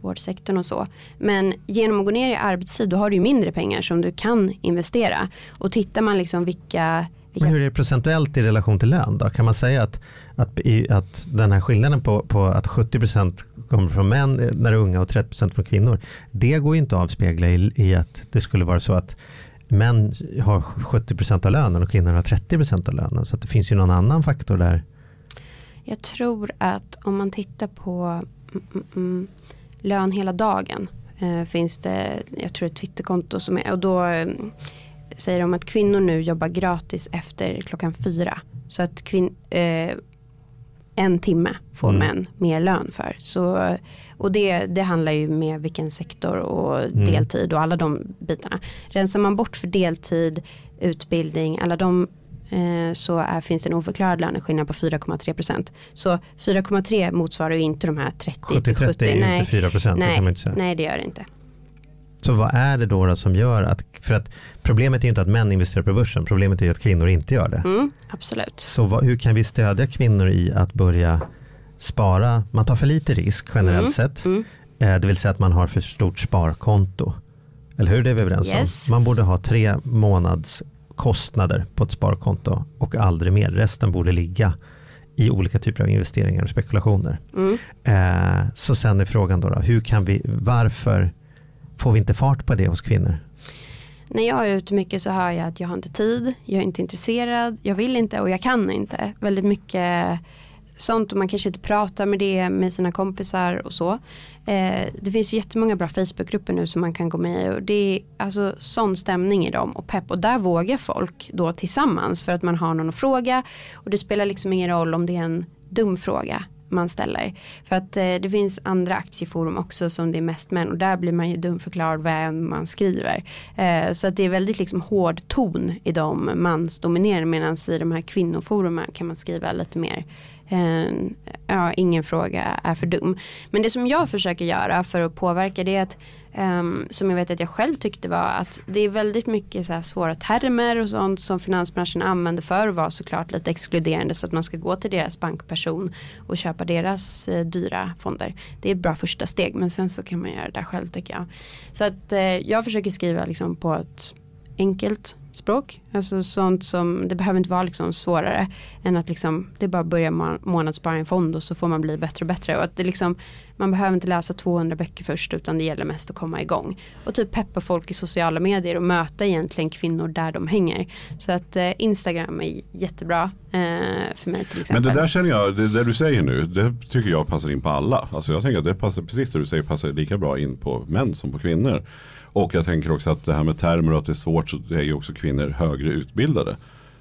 vårdsektorn och så. Men genom att gå ner i arbetstid då har du ju mindre pengar som du kan investera. Och tittar man liksom vilka men hur är det procentuellt i relation till lön då? Kan man säga att, att, att den här skillnaden på, på att 70% kommer från män när det är unga och 30% från kvinnor. Det går ju inte att avspegla i, i att det skulle vara så att män har 70% av lönen och kvinnor har 30% av lönen. Så det finns ju någon annan faktor där. Jag tror att om man tittar på mm, mm, mm lön hela dagen eh, finns det, jag tror ett Twitterkonto som är, och då eh, säger de att kvinnor nu jobbar gratis efter klockan fyra. Så att kvin, eh, en timme får mm. män mer lön för. Så, och det, det handlar ju med vilken sektor och mm. deltid och alla de bitarna. Rensar man bort för deltid, utbildning, alla de eh, så är, finns en oförklarad löneskillnad på 4,3 procent. Så 4,3 motsvarar ju inte de här 30 70, till 70. är ju inte 4 procent. Nej, det kan man inte säga. nej, det gör det inte. Så vad är det då, då, som gör att, för att problemet är inte att män investerar på börsen, problemet är att kvinnor inte gör det. Mm, absolut. Så vad, hur kan vi stödja kvinnor i att börja spara, man tar för lite risk generellt mm, sett, mm. Eh, det vill säga att man har för stort sparkonto. Eller hur, det är vi överens yes. om. Man borde ha tre månads kostnader på ett sparkonto och aldrig mer. Resten borde ligga i olika typer av investeringar och spekulationer. Mm. Eh, så sen är frågan då, då, hur kan vi, varför får vi inte fart på det hos kvinnor? När jag är ute mycket så hör jag att jag har inte tid, jag är inte intresserad, jag vill inte och jag kan inte. Väldigt mycket sånt och man kanske inte pratar med det med sina kompisar och så. Eh, det finns jättemånga bra Facebookgrupper nu som man kan gå med i och det är alltså sån stämning i dem och pepp och där vågar folk då tillsammans för att man har någon att fråga och det spelar liksom ingen roll om det är en dum fråga man ställer. För att eh, det finns andra aktieforum också som det är mest män och där blir man ju dumförklarad vem man skriver. Eh, så att det är väldigt liksom hård ton i de mansdominerade medan i de här kvinnoforumen kan man skriva lite mer eh, ja, ingen fråga är för dum. Men det som jag försöker göra för att påverka det är att Um, som jag vet att jag själv tyckte var att det är väldigt mycket så svåra termer och sånt som finansbranschen använder för att vara såklart lite exkluderande så att man ska gå till deras bankperson och köpa deras uh, dyra fonder. Det är ett bra första steg men sen så kan man göra det där själv tycker jag. Så att uh, jag försöker skriva liksom på ett enkelt språk. Alltså sånt som, det behöver inte vara liksom svårare än att liksom, det är bara att börja månadsspara i en fond och så får man bli bättre och bättre. Och att det liksom, man behöver inte läsa 200 böcker först utan det gäller mest att komma igång. Och typ peppa folk i sociala medier och möta egentligen kvinnor där de hänger. Så att eh, Instagram är jättebra eh, för mig till exempel. Men det där känner jag, det där du säger nu, det tycker jag passar in på alla. Alltså jag tänker att det passar, precis det du säger passar lika bra in på män som på kvinnor. Och jag tänker också att det här med termer och att det är svårt så är ju också kvinnor högre utbildade.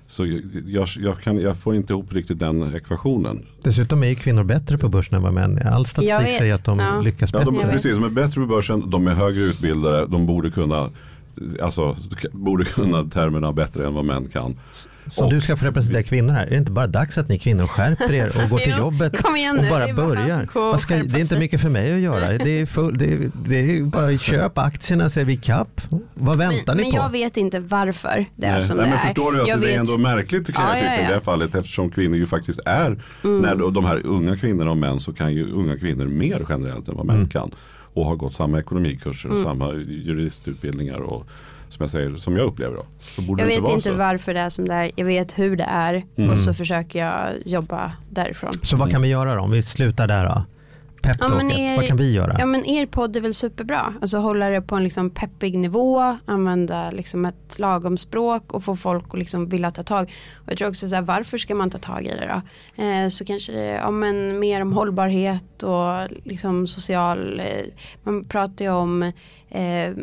Så jag, jag, kan, jag, får inte ihop riktigt den ekvationen. Dessutom är ju kvinnor bättre på börsen än vad män är. All statistik säger att de ja. lyckas bättre. Ja, de, precis, de är bättre på börsen, de är högre utbildade, de borde kunna alltså, borde kunna termerna bättre än vad män kan. Så Och- du ska få representera kvinnor här. Är det inte bara dags att ni kvinnor skärper er och går till Jo, jobbet kom igen och bara det är bara börjar? Vad ska, det är inte mycket för mig att göra. Det är, full, det är, det är bara köp aktierna så är vi kapp. Vad väntar Men, ni men på? jag vet inte varför det är Nej, som nej, det men är. förstår du att jag det är vet, ändå märkligt kan Ja, jag tycka ja, i ja. det här fallet eftersom kvinnor ju faktiskt är, Mm. när de, de här unga kvinnorna och män så kan ju unga kvinnor mer generellt än vad män Mm. kan. Och har gått samma ekonomikurser och Mm. samma juristutbildningar och som jag säger, som jag upplever då. Jag vet inte inte varför det är som det är. Jag vet hur det är Mm. och så försöker jag jobba därifrån. Så vad kan vi göra då? Om vi slutar där då? Ja, men Peptalket, er- vad kan vi göra? Ja men er podd är väl superbra. Alltså hålla det på en liksom peppig nivå, använda liksom ett lagom språk och få folk att liksom vilja ta tag. Och jag tror också så här, varför ska man ta tag i det då? Eh, så kanske det ja, men mer om hållbarhet och liksom social, eh, man pratar ju om eh,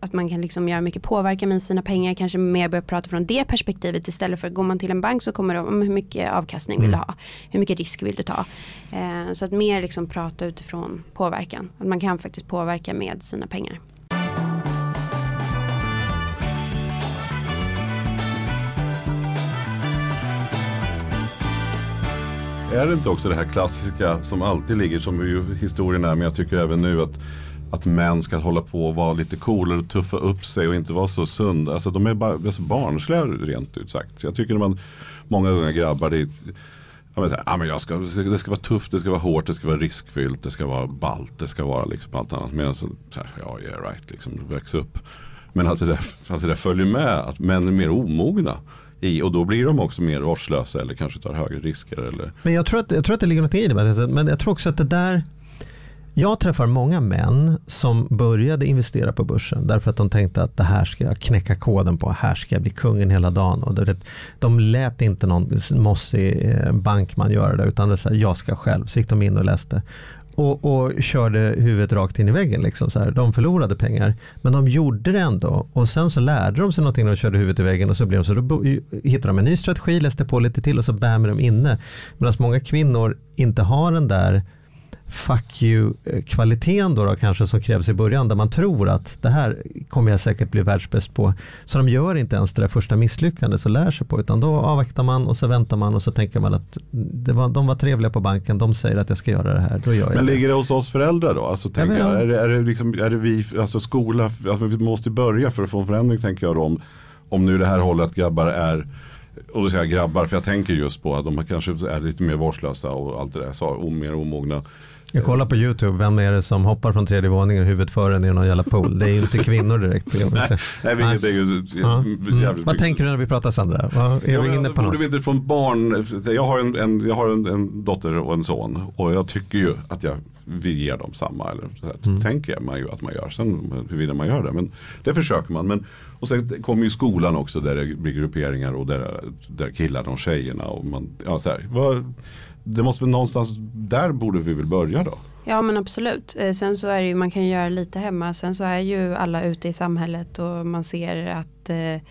att man kan liksom göra mycket påverkan med sina pengar, kanske mer börja prata från det perspektivet istället för går man till en bank så kommer det om hur mycket avkastning vill du ha, hur mycket risk vill du ta. Eh, så att mer liksom prata utifrån påverkan, att man kan faktiskt påverka med sina pengar. Är det inte också det här klassiska som alltid ligger som historien är men jag tycker även nu att att män ska hålla på och vara lite coolare och tuffa upp sig och inte vara så sunda. Alltså de är bara så barnsliga rent ut sagt. Så jag tycker när man, många unga grabbar det Ja, men så här, ja, men jag ska, det ska vara tufft, det ska vara hårt, det ska vara riskfyllt, det ska vara ballt, det ska vara liksom allt annat. Medan så, alltså, så här, ja, yeah right, liksom, väx upp. Men att det, där, att det där följer med, att män är mer omogna. I, och då blir de också mer vårdslösa eller kanske tar högre risker. Eller, Men jag tror, att, jag tror att det ligger något i det. Men jag tror också att det där jag träffar många män som började investera på börsen därför att de tänkte att det här ska jag knäcka koden på, här ska jag bli kungen hela dagen. Och det, de lät inte någon mossig eh, bankman göra det utan det så här, jag ska själv. Så gick de in och läste. Och, och körde huvudet rakt in i väggen. Liksom, så här. De förlorade pengar men de gjorde det ändå. Och sen så lärde de sig någonting när de körde huvudet i väggen och så blev de så då hittade de en ny strategi, läste på lite till och så bär de inne. Medan många kvinnor inte har den där fuck you-kvaliteten då, då kanske som krävs i början där man tror att det här kommer jag säkert bli världsbäst på. Så de gör inte ens det där första misslyckandet och lär sig på utan då avvaktar man och så väntar man och så tänker man att var, de var trevliga på banken, de säger att jag ska göra det här, då gör jag Men det. ligger det hos oss föräldrar då? Alltså, tänker jag, är, det, är, det liksom, är det vi, alltså skola, alltså, vi måste börja för att få en förändring tänker jag då, om, om nu det här hållet grabbar är och då säger jag grabbar för jag tänker just på att de kanske är lite mer vårdslösa och allt det där, så, mer omogna. Jag kollar på YouTube, vem är det som hoppar från tredje våningen och huvudet före ner i någon jävla pool? Det är ju inte kvinnor direkt. Nej, nej, är ju Ja. Mm. Vad tänker du när vi pratar Sandra? Vad- Är Ja, vi inne alltså, på något? vi inte från barn, jag har, en, en, jag har en, en dotter och en son och jag tycker ju att jag vill ge dem samma. Eller så här, Mm. tänker man ju att man gör. Sen huruvida man gör det. Men det försöker man. Men, och sen kommer ju skolan också där det blir grupperingar och där, där killarna och tjejerna. Och man, ja, så här, vad, det måste väl någonstans, där borde vi väl börja då. Ja men absolut. Eh, sen så är det ju, man kan ju göra lite hemma. Sen så är ju alla ute i samhället och man ser att eh,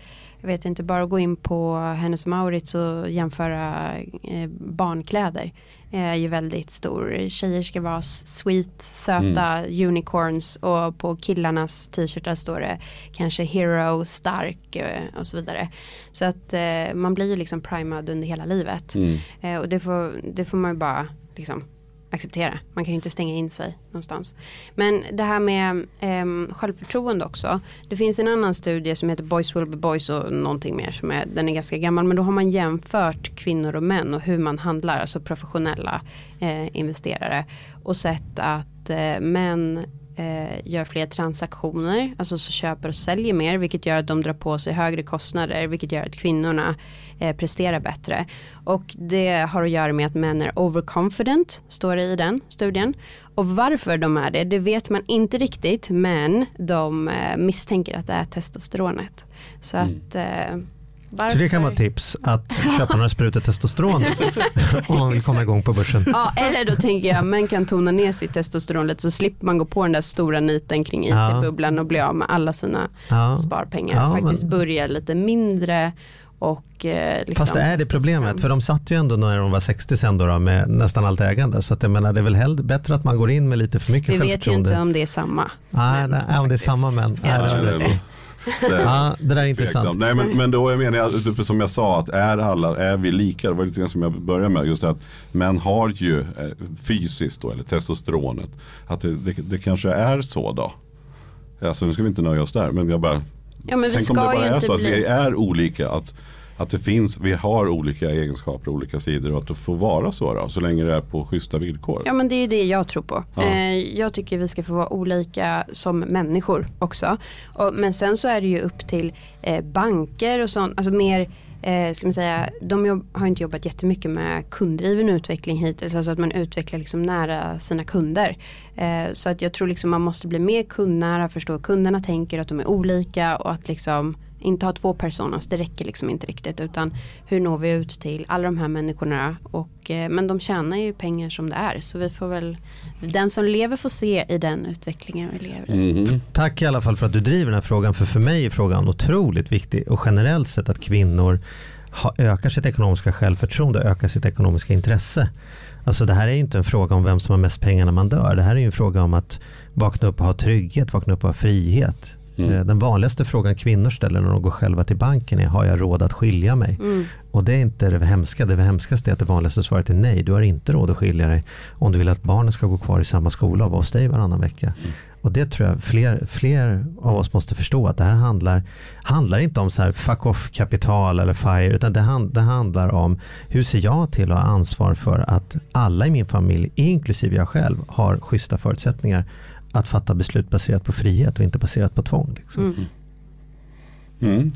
vet inte, bara gå in på Hennes Maurits och jämföra eh, barnkläder är ju väldigt stor. Tjejer ska vara sweet, söta unicorns och på killarnas t-shirtar står det kanske hero, stark eh, och så vidare. Så att eh, man blir ju liksom primad under hela livet. Mm. Eh, och det får, det får man ju bara liksom acceptera. Man kan ju inte stänga in sig någonstans. Men det här med eh, självförtroende också. Det finns en annan studie som heter Boys will be boys och någonting mer. Som är, den är ganska gammal. Men då har man jämfört kvinnor och män och hur man handlar. Alltså professionella eh, investerare. Och sett att eh, män eh, gör fler transaktioner, alltså så köper och säljer mer, vilket gör att de drar på sig högre kostnader, vilket gör att kvinnorna eh, presterar bättre. Och det har att göra med att män är overconfident, står det i den studien. Och varför de är det, det vet man inte riktigt, men de eh, misstänker att det är testosteronet. Så att eh, varför... Så det kan vara ett tips att köpa några sprutor testosteron om man vill komma igång på börsen. Ja, eller då tänker jag män kan tona ner sitt testosteron lite så slipper man gå på den där stora niten kring. IT-bubblan och bli av med alla sina Ja. sparpengar. Ja, Faktiskt men- börja lite mindre och eh, liksom Fast det är det problemet, för de satt ju ändå när de var 60 sen då, då med nästan allt ägande. Så att jag menar, det är väl hellre, bättre att man går in med lite för mycket Vi vet ju självförtroende. inte om det är samma. Nej, nej, om det är samma män. Nej, Jag tror det. Det. Ja, det där är intressant. Nej men, men då menar jag, för som jag sa, att är alla, är vi lika? Det var lite grann som jag började med, just det att män har ju eh, fysiskt då, eller testosteronet. Att det, det, det kanske är så då. Alltså nu ska vi inte nöja oss där, men jag bara, Ja men vi tänk om det ska bara är inte så att vi bli är olika. Att, att det finns, vi har olika egenskaper och olika sidor och att det får vara så då, så länge det är på schyssta villkor. Ja men det är ju det jag tror på. Ja. Eh, jag tycker vi ska få vara olika som människor också. Men sen så är det ju upp till eh, banker och sånt, alltså mer Eh, ska man säga, de jobb, har inte jobbat jättemycket med kunddriven utveckling hittills, alltså att man utvecklar liksom nära sina kunder. Eh, så att jag tror liksom man måste bli mer kundnära, förstå hur kunderna tänker, att de är olika och att liksom inte ha två personas, det räcker liksom inte riktigt utan hur når vi ut till alla de här människorna och, eh, men de tjänar ju pengar som det är så vi får väl, den som lever får se i den utvecklingen vi lever i. Mhm. Tack i alla fall för att du driver den här frågan, för för mig är frågan otroligt viktig och generellt sett att kvinnor ha, ökar sitt ekonomiska självförtroende, ökar sitt ekonomiska intresse. Alltså det här är inte en fråga om vem som har mest pengar när man dör. Det här är ju en fråga om att vakna upp och ha trygghet, vakna upp och ha frihet. Mm. Eh, Den vanligaste frågan kvinnor ställer när de går själva till banken är, har jag råd att skilja mig? Mm. Och det är inte det hemska. Det hemskaste är att det vanligaste svaret är nej. Du har inte råd att skilja dig om du vill att barnen ska gå kvar i samma skola och vara hos dig varannan vecka. Och det tror jag fler, fler av oss måste förstå att det här handlar, handlar inte om så här fuck off kapital eller FIRE utan det, hand, det handlar om hur ser jag till att ha ansvar för att alla i min familj, inklusive jag själv, har schyssta förutsättningar att fatta beslut baserat på frihet och inte baserat på tvång. Liksom. Mm. Mm.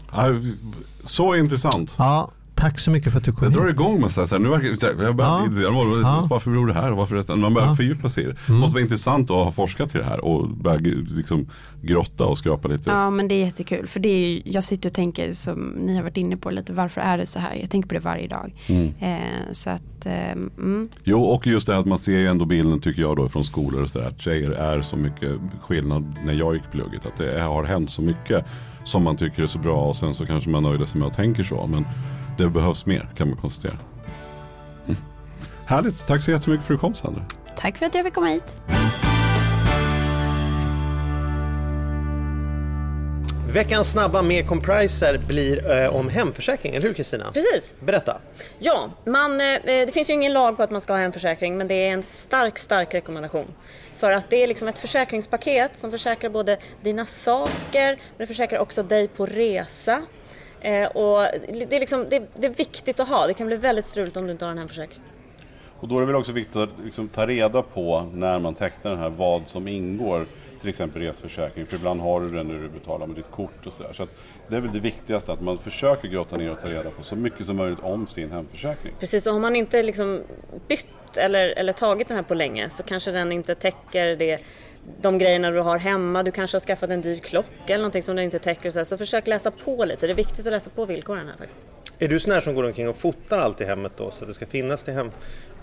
Så intressant. Ja, tack så mycket för att du kom Jag hit. drar igång med så här, så nu verkar, så jag börjar, Ja. ja. Varför beror det här varför resten? Man börjar Ja. fördjupa sig i det. Det Mm. måste vara intressant att ha forskat till det här och börja liksom, grotta och skrapa lite. Ja men det är jättekul för det är ju, jag sitter och tänker som ni har varit inne på lite varför är det så här? Jag tänker på det varje dag. Mm. Eh, så att, eh, mm. Jo och just det att man ser ju ändå bilden tycker jag då från skolor och sådär. Att tjejer är så mycket skillnad när jag gick plugget. Att det har hänt så mycket som man tycker är så bra och sen så kanske man nöjde sig med och tänker så. Men det behövs mer kan man konstatera. Mm. Härligt, tack så jättemycket för att du kom Sandra. Tack för att jag fick komma hit. Veckans snabba med Compriser blir eh, om hemförsäkring, eller hur Kristina? Precis. Berätta. Ja, man, eh, det finns ju ingen lag på att man ska ha en försäkring men det är en stark, stark rekommendation. För att det är liksom ett försäkringspaket som försäkrar både dina saker, men det försäkrar också dig på resa. Eh, och det, är liksom, det, det är viktigt att ha, det kan bli väldigt struligt om du inte har en hemförsäkring. Och då är det väl också viktigt att liksom ta reda på när man tecknar den här vad som ingår till exempel resförsäkring. För ibland har du den när du betalar med ditt kort och sådär. Så det är väl det viktigaste att man försöker grotta ner och ta reda på så mycket som möjligt om sin hemförsäkring. Precis, och har man inte liksom bytt eller, eller tagit den här på länge så kanske den inte täcker det, de grejerna du har hemma. Du kanske har skaffat en dyr klocka eller någonting som den inte täcker. Så, här. så försök läsa på lite, det är viktigt att läsa på villkoren här faktiskt. Är du sån här som går omkring och fotar allt i hemmet då så att det ska finnas till hem?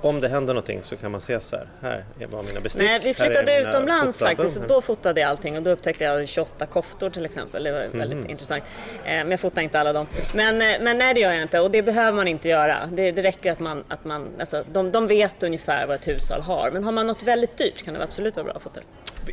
Om det händer någonting så kan man se så här, här är var mina bestick. Nej, vi flyttade utomlands faktiskt. Då fotade jag allting och då upptäckte jag 28 koftor till exempel. Det var väldigt Mhm. intressant. Eh, Men jag fotar inte alla dem. Men, eh, men nej, det gör jag inte och det behöver man inte göra. Det, det räcker att man, att man alltså, de, de vet ungefär vad ett hushåll har. Men har man något väldigt dyrt kan det absolut vara bra att fota.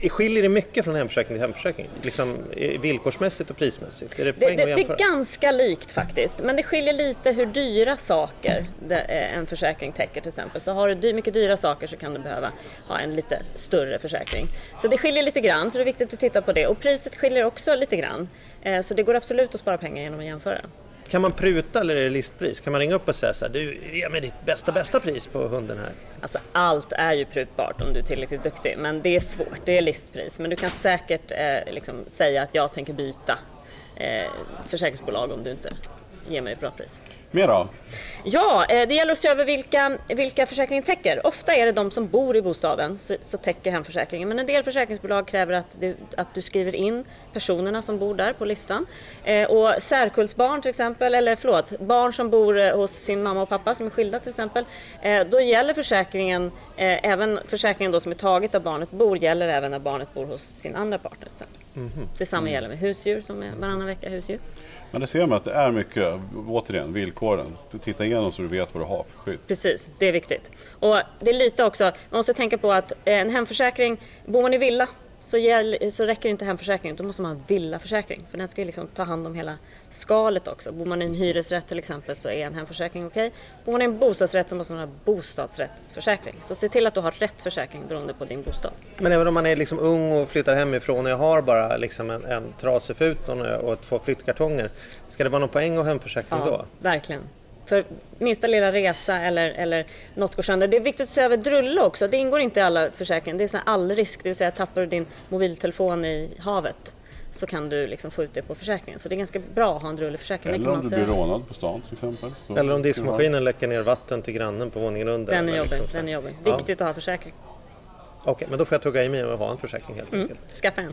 Skiljer det mycket från hemförsäkring till hemförsäkring? Liksom villkorsmässigt och prismässigt? Är det Det, det, det är ganska likt faktiskt, men det skiljer lite hur dyra saker eh, en försäkring täcker till exempel. Så har du mycket dyra saker så kan du behöva ha en lite större försäkring. Så det skiljer lite grann, så det är viktigt att titta på det. Och priset skiljer också lite grann. Eh, Så det går absolut att spara pengar genom att jämföra. Kan man pruta eller är det listpris? Kan man ringa upp och säga så här, du ge mig ditt bästa bästa pris på hunden här? Alltså allt är ju prutbart om du är tillräckligt duktig, men det är svårt. Det är listpris. Men du kan säkert eh, liksom säga att jag tänker byta eh, försäkringsbolag om du inte ger mig ett bra pris. Mer då? Ja, eh, det gäller att se över vilka, vilka försäkringen täcker. Ofta är det de som bor i bostaden så, så täcker hemförsäkringen. Men en del försäkringsbolag kräver att du, att du skriver in personerna som bor där på listan. Eh, och särkullsbarn till exempel, eller förlåt, barn som bor eh, hos sin mamma och pappa som är skilda till exempel. Eh, då gäller försäkringen, eh, även försäkringen då som är taget där barnet bor, gäller även när barnet bor hos sin andra partner. exempel. Mhm. Detsamma gäller med husdjur som är varannan vecka husdjur. Men det ser man att det är mycket, återigen, villkoren. Titta igenom så du vet vad du har för skydd. Precis, det är viktigt. Och det är lite också, man måste tänka på att en hemförsäkring, bor man i villa så, gäll, så räcker inte hemförsäkringen, då måste man ha villaförsäkring. För den ska ju liksom ta hand om hela skalet också. Bor man i en hyresrätt till exempel så är en hemförsäkring okej. Bor man i en bostadsrätt så måste man ha bostadsrättsförsäkring. Så se till att du har rätt försäkring beroende på din bostad. Men även om man är liksom ung och flyttar hemifrån och jag har bara liksom en, en trasig fut och, och två flyttkartonger. Ska det vara någon poäng att hemförsäkring Ja, då? verkligen. För minsta lilla resa eller, eller något går sönder. Det är viktigt att se över drulle också. Det ingår inte i alla försäkringar. Det är allrisk, det vill säga tappar du din mobiltelefon i havet så kan du liksom få ut det på försäkringen. Så det är ganska bra att ha en drulleförsäkring. Eller om du blir rånad på stan till exempel. Så Eller om diskmaskinen läcker ner vatten till grannen på våningen under. Den är jobbig. liksom. Den är jobbig. Ja. Viktigt att ha försäkring. Okej, men då får jag tugga i mig och ha en försäkring helt Mm. enkelt. Skaffa en.